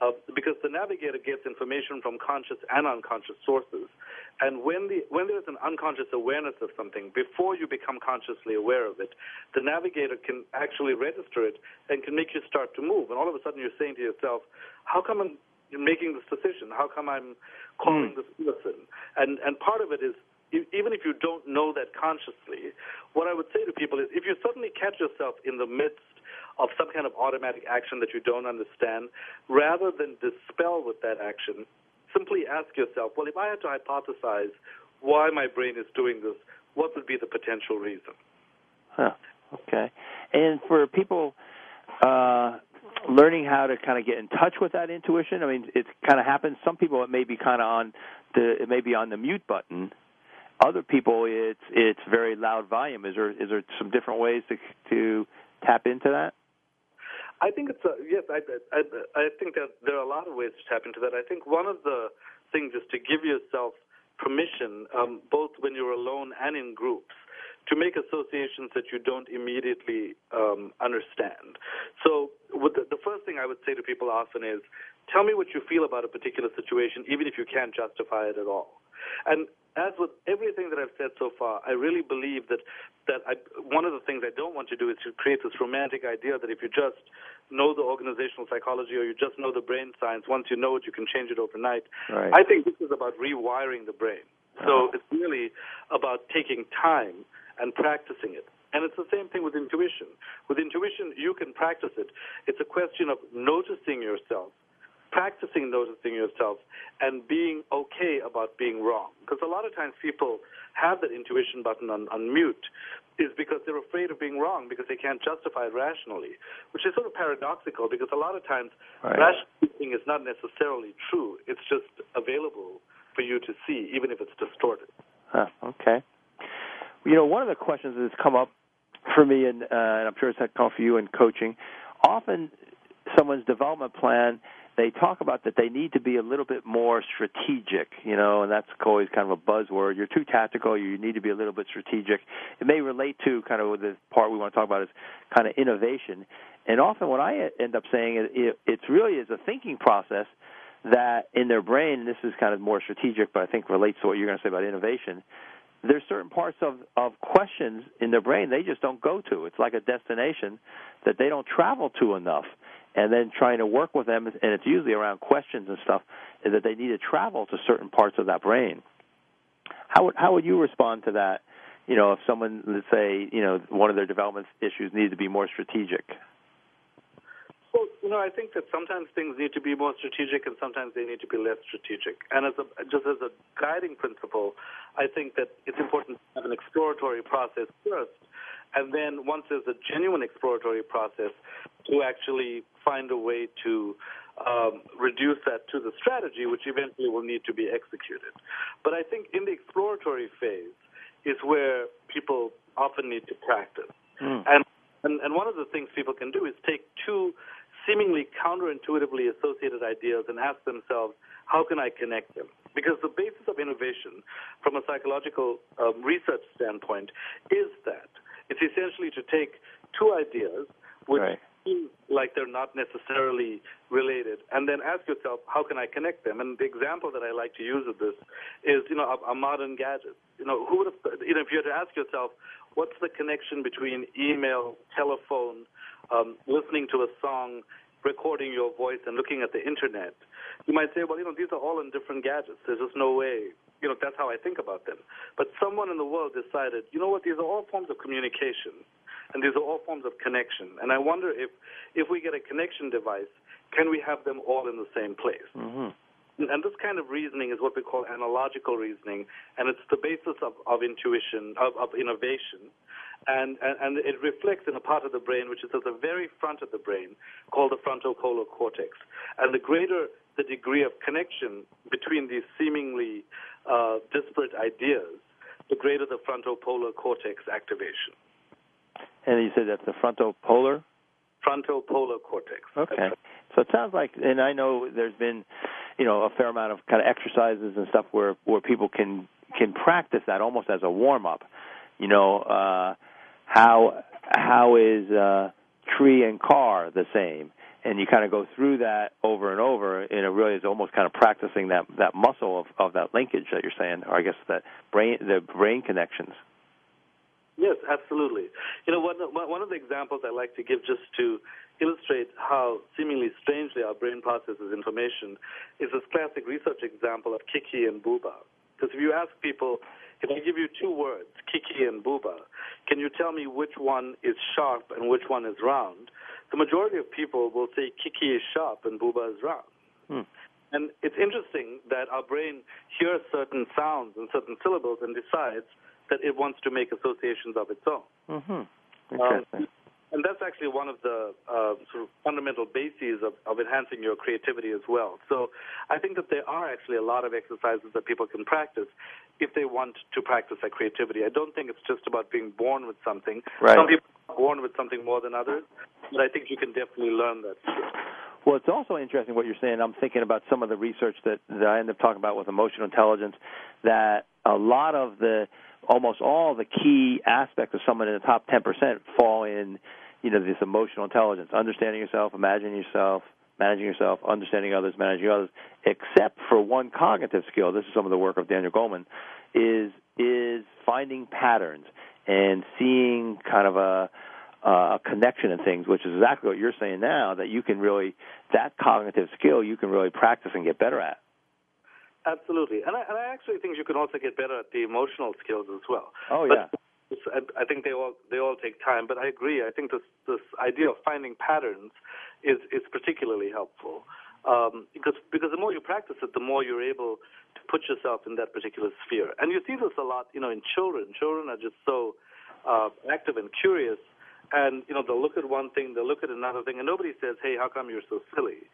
Uh, because the navigator gets information from conscious and unconscious sources. And when, the, when there's an unconscious awareness of something, before you become consciously aware of it, the navigator can actually register it and can make you start to move. And all of a sudden you're saying to yourself, how come I'm making this decision? How come I'm calling mm. this person? And and part of it is even if you don't know that consciously, what I would say to people is if you suddenly catch yourself in the midst of some kind of automatic action that you don't understand, rather than dispel with that action, simply ask yourself, well, if I had to hypothesize why my brain is doing this, what would be the potential reason? Huh. Okay. And for people uh, learning how to kind of get in touch with that intuition, I mean, it kind of happens. Some people it may be kind of on the it may be on the mute button. Other people, it's it's very loud volume. Is there is there some different ways to to tap into that? I think it's a, yes. I, I I think that there are a lot of ways to tap into that. I think one of the things is to give yourself permission, um, both when you're alone and in groups, to make associations that you don't immediately um, understand. So, the, the first thing I would say to people often is, tell me what you feel about a particular situation, even if you can't justify it at all. And as with everything that I've said so far, I really believe that that I, one of the things I don't want to do is to create this romantic idea that if you just know the organizational psychology or you just know the brain science, once you know it, you can change it overnight. Right. I think this is about rewiring the brain. So uh-huh. it's really about taking time and practicing it. And it's the same thing with intuition. With intuition, you can practice it. It's a question of noticing yourself practicing noticing yourself and being okay about being wrong. Because a lot of times people have that intuition button on, on mute is because they're afraid of being wrong because they can't justify it rationally, which is sort of paradoxical because a lot of times right. rational thinking is not necessarily true. It's just available for you to see, even if it's distorted. Huh, okay. You know, one of the questions that's come up for me, and, uh, and I'm sure it's come up for you in coaching, often someone's development plan – they talk about that they need to be a little bit more strategic, you know, and that's always kind of a buzzword. You're too tactical. You need to be a little bit strategic. It may relate to kind of the part we want to talk about is kind of innovation. And often what I end up saying is it, it's really is a thinking process that in their brain, this is kind of more strategic, but I think relates to what you're going to say about innovation. There's certain parts of, of questions in their brain they just don't go to. It's like a destination that they don't travel to enough and then trying to work with them, and it's usually around questions and stuff, is that they need to travel to certain parts of that brain. How would how would you respond to that? You know, if someone, let's say, you know, one of their development issues needs to be more strategic. Well, you know, I think that sometimes things need to be more strategic, and sometimes they need to be less strategic. And as a, just as a guiding principle, I think that it's important to have an exploratory process first and then once there's a genuine exploratory process, to actually find a way to um, reduce that to the strategy, which eventually will need to be executed. But I think in the exploratory phase is where people often need to practice. Mm. And, and and one of the things people can do is take two seemingly counterintuitively associated ideas and ask themselves, how can I connect them? Because the basis of innovation, from a psychological um, research standpoint, is that it's essentially to take two ideas which right. seem like they're not necessarily related, and then ask yourself, how can I connect them? And the example that I like to use of this is, you know, a, a modern gadget. You know, who would have, you know, if you had to ask yourself, what's the connection between email, telephone, um, listening to a song, recording your voice, and looking at the internet? You might say, well, you know, these are all in different gadgets. There's just no way you know, that's how I think about them. But someone in the world decided, you know what, these are all forms of communication, and these are all forms of connection. And I wonder if, if we get a connection device, can we have them all in the same place? Mm-hmm. And this kind of reasoning is what we call analogical reasoning, and it's the basis of, of intuition, of, of innovation. And, and, and it reflects in a part of the brain which is at the very front of the brain called the frontopolar cortex. And the greater the degree of connection between these seemingly uh, disparate ideas, the greater the frontopolar cortex activation. And you said that's the frontopolar? Frontopolar cortex. Okay. So it sounds like, and I know there's been, you know, a fair amount of kind of exercises and stuff where where people can can practice that almost as a warm up. You know, uh, how how is uh, tree and car the same? and you kind of go through that over and over, and it really is almost kind of practicing that that muscle of, of that linkage that you're saying, or I guess that brain the brain connections. Yes, absolutely. You know, one, one of the examples I like to give just to illustrate how seemingly strangely our brain processes information is this classic research example of Kiki and Bouba. Because if you ask people, if I give you two words, Kiki and Bouba, can you tell me which one is sharp and which one is round? The majority of people will say Kiki is sharp and Bouba is round. Hmm. And it's interesting that our brain hears certain sounds and certain syllables and decides that it wants to make associations of its own. Mm-hmm. Um, and that's actually one of the uh, sort of fundamental bases of, of enhancing your creativity as well. So I think that there are actually a lot of exercises that people can practice if they want to practice their creativity. I don't think it's just about being born with something. Right. Some people are born with something more than others, but I think you can definitely learn that. Well, it's also interesting what you're saying. I'm thinking about some of the research that, that I end up talking about with emotional intelligence, that a lot of the, almost all the key aspects of someone in the top 10% fall in, you know, this emotional intelligence, understanding yourself, imagining yourself, managing yourself, understanding others, managing others, except for one cognitive skill. This is some of the work of Daniel Goleman, is is finding patterns and seeing kind of a uh, connection and things, which is exactly what you're saying now. That you can really that cognitive skill you can really practice and get better at. Absolutely, and I, and I actually think you can also get better at the emotional skills as well. Oh yeah. I think they all they all take time, but I agree. I think this this idea of finding patterns is is particularly helpful um, because because the more you practice it, the more you're able to put yourself in that particular sphere. And you see this a lot, you know, in children. Children are just so uh, active and curious and you know they'll look at one thing, they'll look at another thing, and nobody says, "Hey, how come you're so silly?"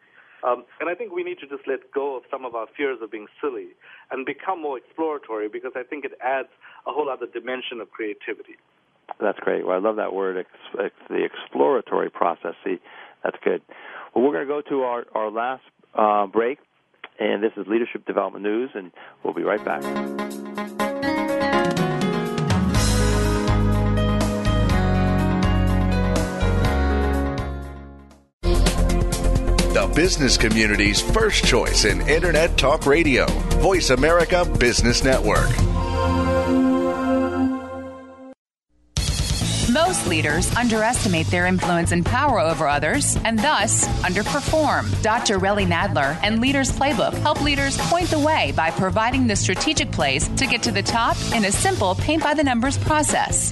Um, and I think we need to just let go of some of our fears of being silly and become more exploratory because I think it adds a whole other dimension of creativity. That's great. Well, I love that word, the exploratory process. See, that's good. Well, we're going to go to our, our last uh, break, and this is Leadership Development News, and we'll be right back. The business community's first choice in Internet Talk Radio. Voice America Business Network. Most leaders underestimate their influence and power over others and thus underperform. Dr. Relly Nadler and Leaders Playbook help leaders point the way by providing the strategic plays to get to the top in a simple paint by the numbers process.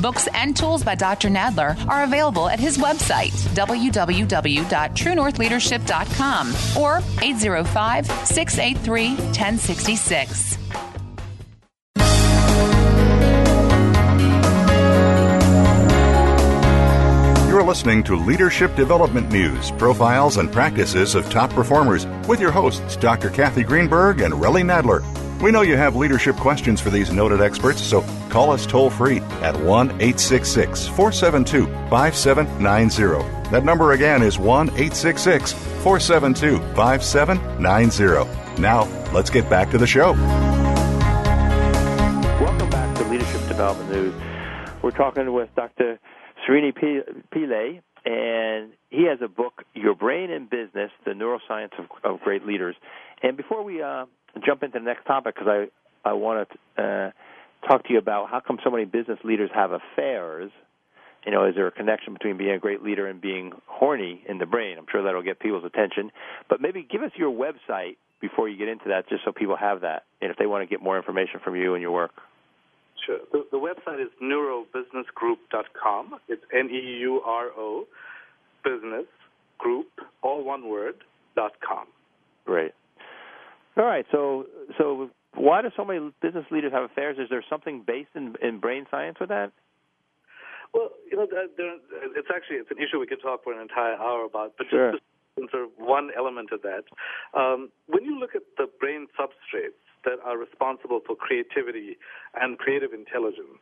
books, and tools by Dr. Nadler are available at his website, www.truenorthleadership.com or 805 683 1066. You're listening to Leadership Development News, profiles and practices of top performers with your hosts, Dr. Cathy Greenberg and Relly Nadler. We know you have leadership questions for these noted experts, so call us toll free at 1 866 472 5790. That number again is 1 866 472 5790. Now, let's get back to the show. Welcome back to Leadership Development News. We're talking with Dr. Srini Pillay, and he has a book, Your Brain in Business The Neuroscience of, of Great Leaders. And before we uh, jump into the next topic because I I want to uh, talk to you about how come so many business leaders have affairs. You know, is there a connection between being a great leader and being horny in the brain? I'm sure that'll get people's attention. But maybe give us your website before you get into that, just so people have that, and if they want to get more information from you and your work. Sure. The, the website is neurobusinessgroup.com. It's N E U R O business group, all one word, dot com. Great. All right. So, so why do so many business leaders have affairs? Is there something based in, in brain science with that? Well, you know, there, it's actually it's an issue we could talk for an entire hour about. But sure. just sort of one element of that, um, when you look at the brain substrates that are responsible for creativity and creative intelligence,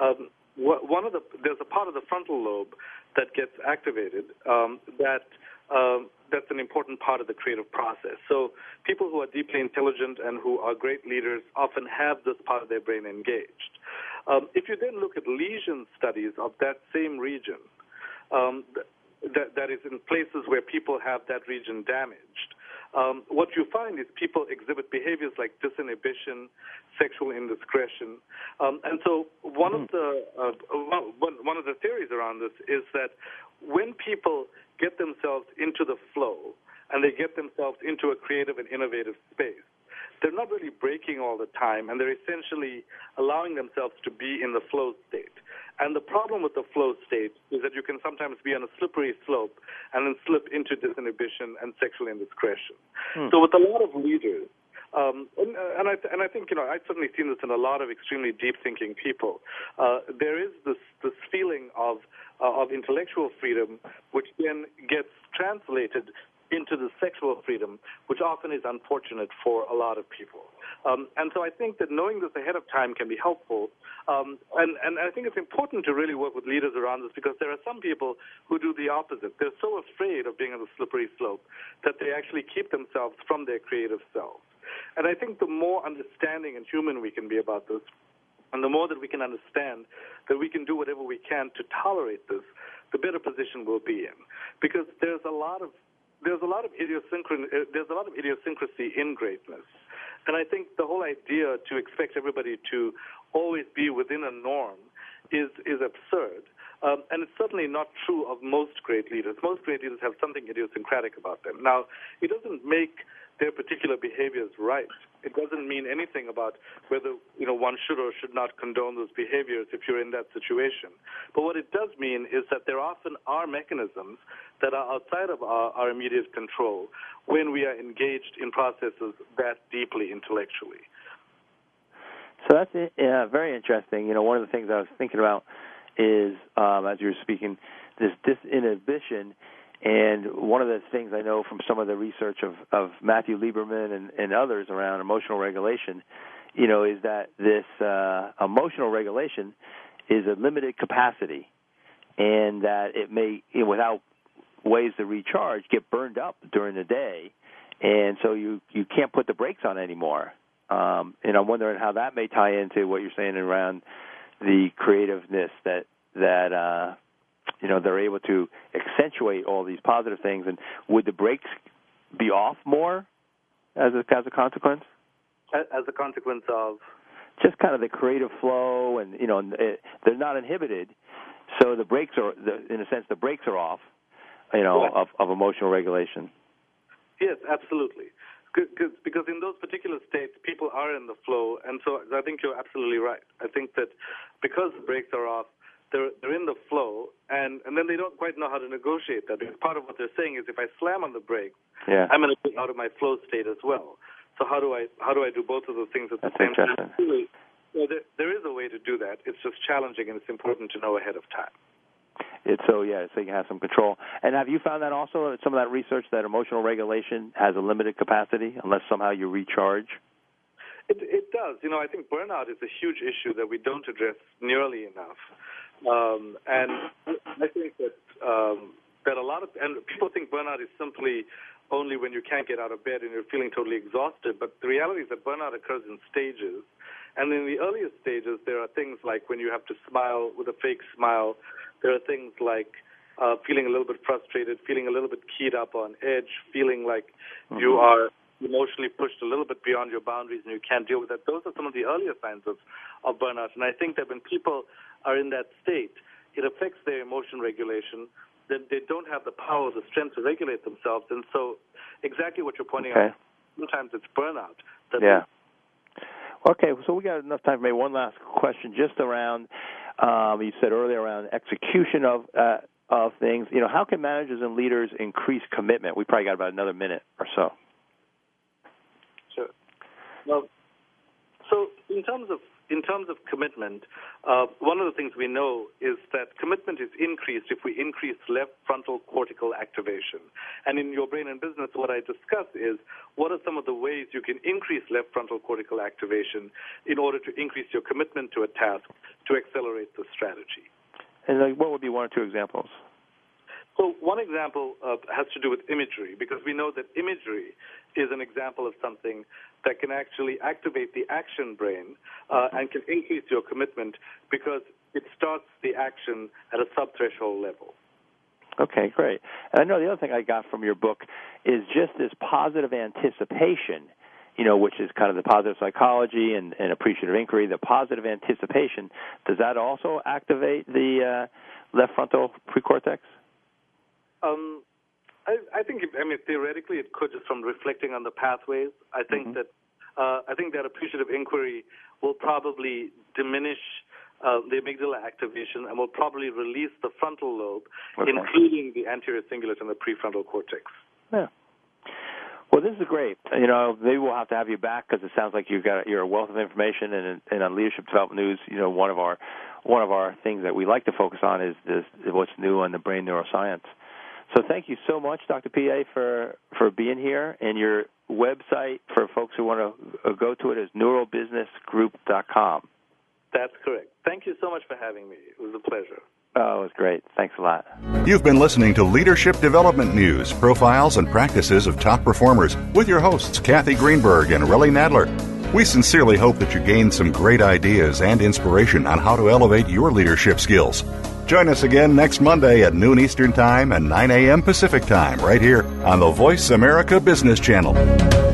um, one of the there's a part of the frontal lobe that gets activated um, that um, that's an important part of the creative process. So people who are deeply intelligent and who are great leaders often have this part of their brain engaged. Um, if you then look at lesion studies of that same region, um, that, that is in places where people have that region damaged, um, what you find is people exhibit behaviors like disinhibition, sexual indiscretion, um, and so one mm-hmm. of the uh, one, one of the theories around this is that when people get themselves into the flow and they get themselves into a creative and innovative space, they're not really breaking all the time, and they're essentially allowing themselves to be in the flow state. And the problem with the flow state is that you can sometimes be on a slippery slope and then slip into disinhibition and sexual indiscretion. Hmm. So, with a lot of leaders, um, and, uh, I, and I think you know I've certainly seen this in a lot of extremely deep thinking people. Uh, there is this this feeling of uh, of intellectual freedom, which then gets translated into the sexual freedom, which often is unfortunate for a lot of people. Um, and so I think that knowing this ahead of time can be helpful. Um, and, and I think it's important to really work with leaders around this because there are some people who do the opposite. They're so afraid of being on the slippery slope that they actually keep themselves from their creative selves. And I think the more understanding and human we can be about this, and the more that we can understand that we can do whatever we can to tolerate this, the better position we'll be in. Because there's a lot of there's a lot of idiosyncrasy. Uh, there's a lot of idiosyncrasy in greatness, and I think the whole idea to expect everybody to always be within a norm is is absurd. Um, and it's certainly not true of most great leaders. Most great leaders have something idiosyncratic about them. Now, it doesn't make their particular behaviors right. It doesn't mean anything about whether you know one should or should not condone those behaviors if you're in that situation. But what it does mean is that there often are mechanisms that are outside of our, our immediate control when we are engaged in processes that deeply intellectually. So that's uh, very interesting. You know, one of the things I was thinking about is, um, as you were speaking, this disinhibition and one of the things I know from some of the research of, of Matthew Lieberman and, and others around emotional regulation, you know, is that this uh, emotional regulation is a limited capacity, and that it may, you know, without ways to recharge, get burned up during the day, and so you you can't put the brakes on anymore. Um, and I'm wondering how that may tie into what you're saying around the creativeness that that uh, you know they're able to accentuate all these positive things. And would the brakes be off more as a as a consequence? As a consequence of? Just kind of the creative flow and you know it, eh, they're not inhibited. So the brakes are the, in a sense the brakes are off you know of, of emotional regulation. Yes absolutely. Cause, because in those particular states, people are in the flow, and so I think you're absolutely right. I think that because the brakes are off, they're they're in the flow, and and then they don't quite know how to negotiate that. Because part of what they're saying is, if I slam on the brakes, yeah. I'm going to get out of my flow state as well. So how do I how do I do both of those things at That's the same time? Well, there, there is a way to do that. It's just challenging, and it's important to know ahead of time. It's so yeah, so you can have some control. And have you found that also uh, some of that research that emotional regulation has a limited capacity unless somehow you recharge? It, it does. You know, I think burnout is a huge issue that we don't address nearly enough. Um, and I think that um, that a lot of and people think burnout is simply only when you can't get out of bed and you're feeling totally exhausted. But the reality is that burnout occurs in stages. And in the earliest stages, there are things like when you have to smile with a fake smile. There are things like uh, feeling a little bit frustrated, feeling a little bit keyed up on edge, feeling like mm-hmm. you are emotionally pushed a little bit beyond your boundaries and you can't deal with that. Those are some of the earlier signs of, of burnout. And I think that when people are in that state, it affects their emotion regulation. Then they don't have the power, the strength to regulate themselves. And so, exactly what you're pointing okay. out, sometimes it's burnout. yeah. Okay, so we got enough time for maybe one last question, just around. Um, you said earlier around execution of uh, of things. You know, how can managers and leaders increase commitment? We probably got about another minute or so. Sure. Well, so in terms of in terms of commitment, uh, one of the things we know is that commitment is increased if we increase left frontal cortical activation. And in your brain and business, what I discuss is what are some of the ways you can increase left frontal cortical activation in order to increase your commitment to a task to accelerate the strategy. And like, what would be one or two examples? So one example uh, has to do with imagery because we know that imagery is an example of something that can actually activate the action brain uh, and can increase your commitment because it starts the action at a subthreshold level. Okay, great. And I know the other thing I got from your book is just this positive anticipation, you know, which is kind of the positive psychology and, and appreciative inquiry. The positive anticipation does that also activate the uh, left frontal precortex? Um, I, I think, I mean, theoretically, it could just from reflecting on the pathways. I think mm-hmm. that uh, I think that appreciative inquiry will probably diminish uh, the amygdala activation and will probably release the frontal lobe, okay. including the anterior cingulate and the prefrontal cortex. Yeah. Well, this is great. You know, maybe we'll have to have you back because it sounds like you've got you're a wealth of information, and, and on Leadership Development News, you know, one of our one of our things that we like to focus on is this what's new on the brain neuroscience. So thank you so much, Dr. Pillay, for, for being here. And your website for folks who want to uh, go to it is neurobusinessgroup.com. That's correct. Thank you so much for having me. It was a pleasure. Oh, it was great. Thanks a lot. You've been listening to Leadership Development News, profiles and practices of top performers with your hosts, Cathy Greenberg and Relly Nadler. We sincerely hope that you gained some great ideas and inspiration on how to elevate your leadership skills. Join us again next Monday at noon Eastern Time and 9 a.m. Pacific Time, right here on the Voice America Business Channel.